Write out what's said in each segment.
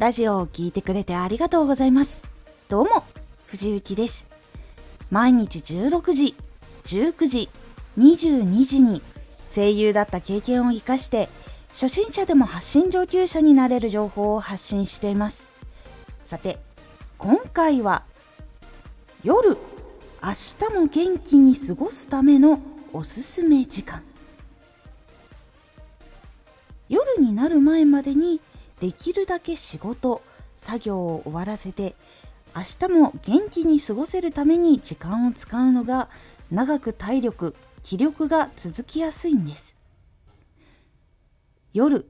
ラジオを聴いてくれてありがとうございます。どうも、藤幸です。毎日16時、19時、22時に声優だった経験を活かして初心者でも発信上級者になれる情報を発信しています。さて、今回は夜、明日も元気に過ごすためのおすすめ時間。夜になる前までにできるだけ仕事作業を終わらせて明日も元気に過ごせるために時間を使うのが長く体力気力が続きやすいんです。夜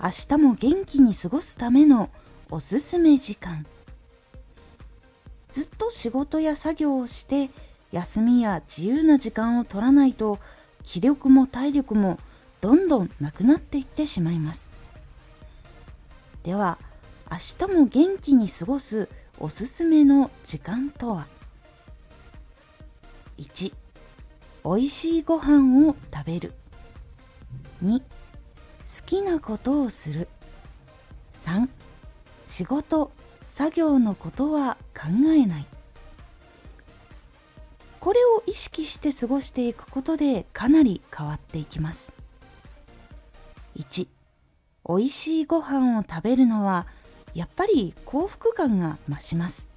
明日も元気に過ごすためのおすすめ時間。ずっと仕事や作業をして休みや自由な時間を取らないと気力も体力もどんどんなくなっていってしまいます。では明日も元気に過ごすおすすめの時間とは？1美味しいご飯を食べる。2好きなことをする。3仕事作業のことは考えない。これを意識して過ごしていくことでかなり変わっていきます。1美味しいご飯を食べるのはやっぱり幸福感が増します。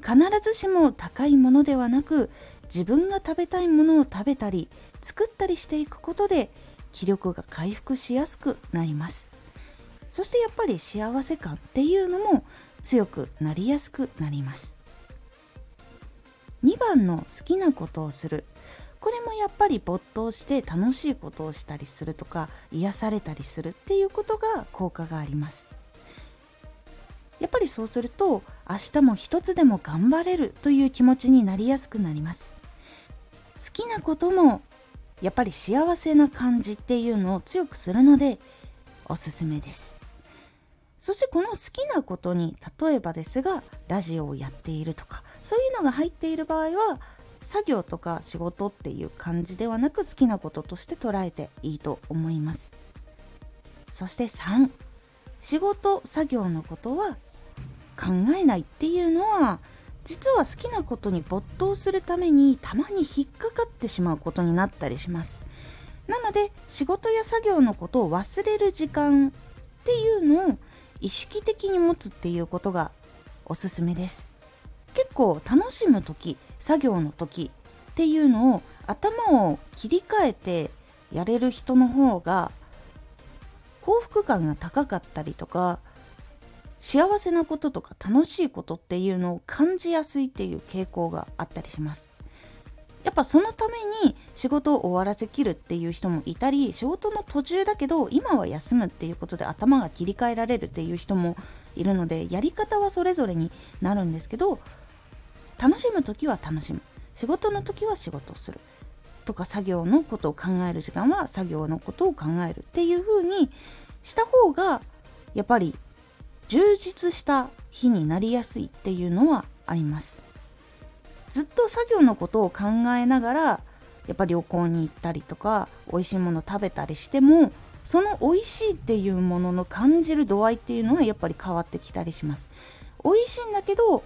必ずしも高いものではなく自分が食べたいものを食べたり作ったりしていくことで気力が回復しやすくなります。そしてやっぱり幸せ感っていうのも強くなりやすくなります。2番の好きなことをする。これもやっぱり没頭して楽しいことをしたりするとか癒されたりするっていうことが効果があります。やっぱりそうすると明日も一つでも頑張れるという気持ちになりやすくなります。好きなこともやっぱり幸せな感じっていうのを強くするのでおすすめです。そしてこの好きなことに例えばですがラジオをやっているとかそういうのが入っている場合は作業とか仕事っていう感じではなく好きなこととして捉えていいと思います。そして3仕事作業のことは考えないっていうのは実は好きなことに没頭するためにたまに引っかかってしまうことになったりします。なので仕事や作業のことを忘れる時間っていうのを意識的に持つっていうことがおすすめです。結構楽しむ時作業の時っていうのを頭を切り替えてやれる人の方が幸福感が高かったりとか幸せなこととか楽しいことっていうのを感じやすいっていう傾向があったりします。やっぱそのために仕事を終わらせきるっていう人もいたり仕事の途中だけど今は休むっていうことで頭が切り替えられるっていう人もいるのでやり方はそれぞれになるんですけど楽しむ時は楽しむ。仕事の時は仕事をする。とか作業のことを考える時間は作業のことを考えるっていう風にした方がやっぱり充実した日になりやすいっていうのはあります。ずっと作業のことを考えながらやっぱ旅行に行ったりとか美味しいもの食べたりしてもその美味しいっていうものの感じる度合いっていうのはやっぱり変わってきたりします。美味しいんだけど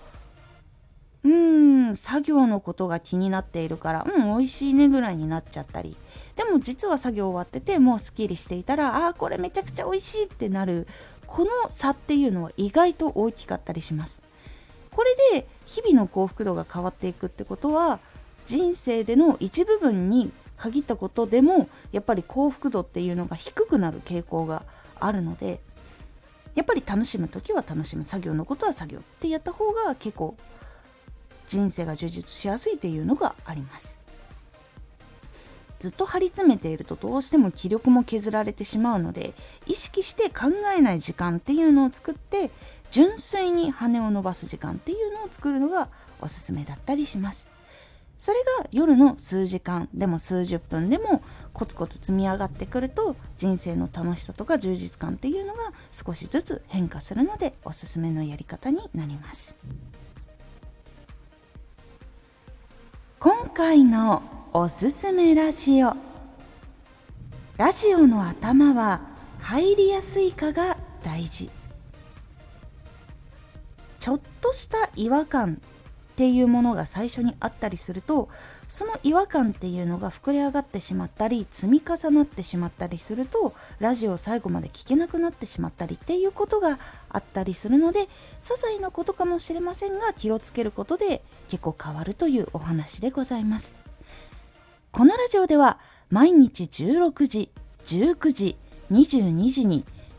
うーん作業のことが気になっているからうん美味しいねぐらいになっちゃったり。でも実は作業終わっててもうすっきりしていたらあーこれめちゃくちゃ美味しいってなる。この差っていうのは意外と大きかったりします。これで日々の幸福度が変わっていくってことは人生での一部分に限ったことでもやっぱり幸福度っていうのが低くなる傾向があるのでやっぱり楽しむ時は楽しむ。作業のことは作業ってやった方が結構人生が充実しやすいっていうのがありますずっと張り詰めているとどうしても気力も削られてしまうので意識して考えない時間っていうのを作って純粋に羽を伸ばす時間っていうのを作るのがおすすめだったりしますそれが夜の数時間でも数十分でもコツコツ積み上がってくると人生の楽しさとか充実感っていうのが少しずつ変化するのでおすすめのやり方になります。回のおすすめラジオ。ラジオの頭は入りやすいかが大事。ちょっとした違和感っていうものが最初にあったりするとその違和感っていうのが膨れ上がってしまったり積み重なってしまったりするとラジオを最後まで聞けなくなってしまったりっていうことがあったりするので些細なことかもしれませんが気をつけることで結構変わるというお話でございます。このラジオでは毎日16時19時22時に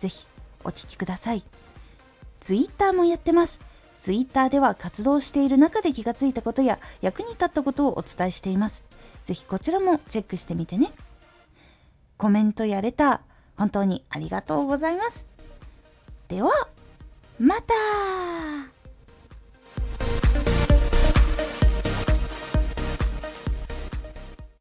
ぜひお聴きください。ツイッターもやってます。ツイッターでは活動している中で気がついたことや役に立ったことをお伝えしています。ぜひこちらもチェックしてみてね。コメントやレター、本当にありがとうございます。では、また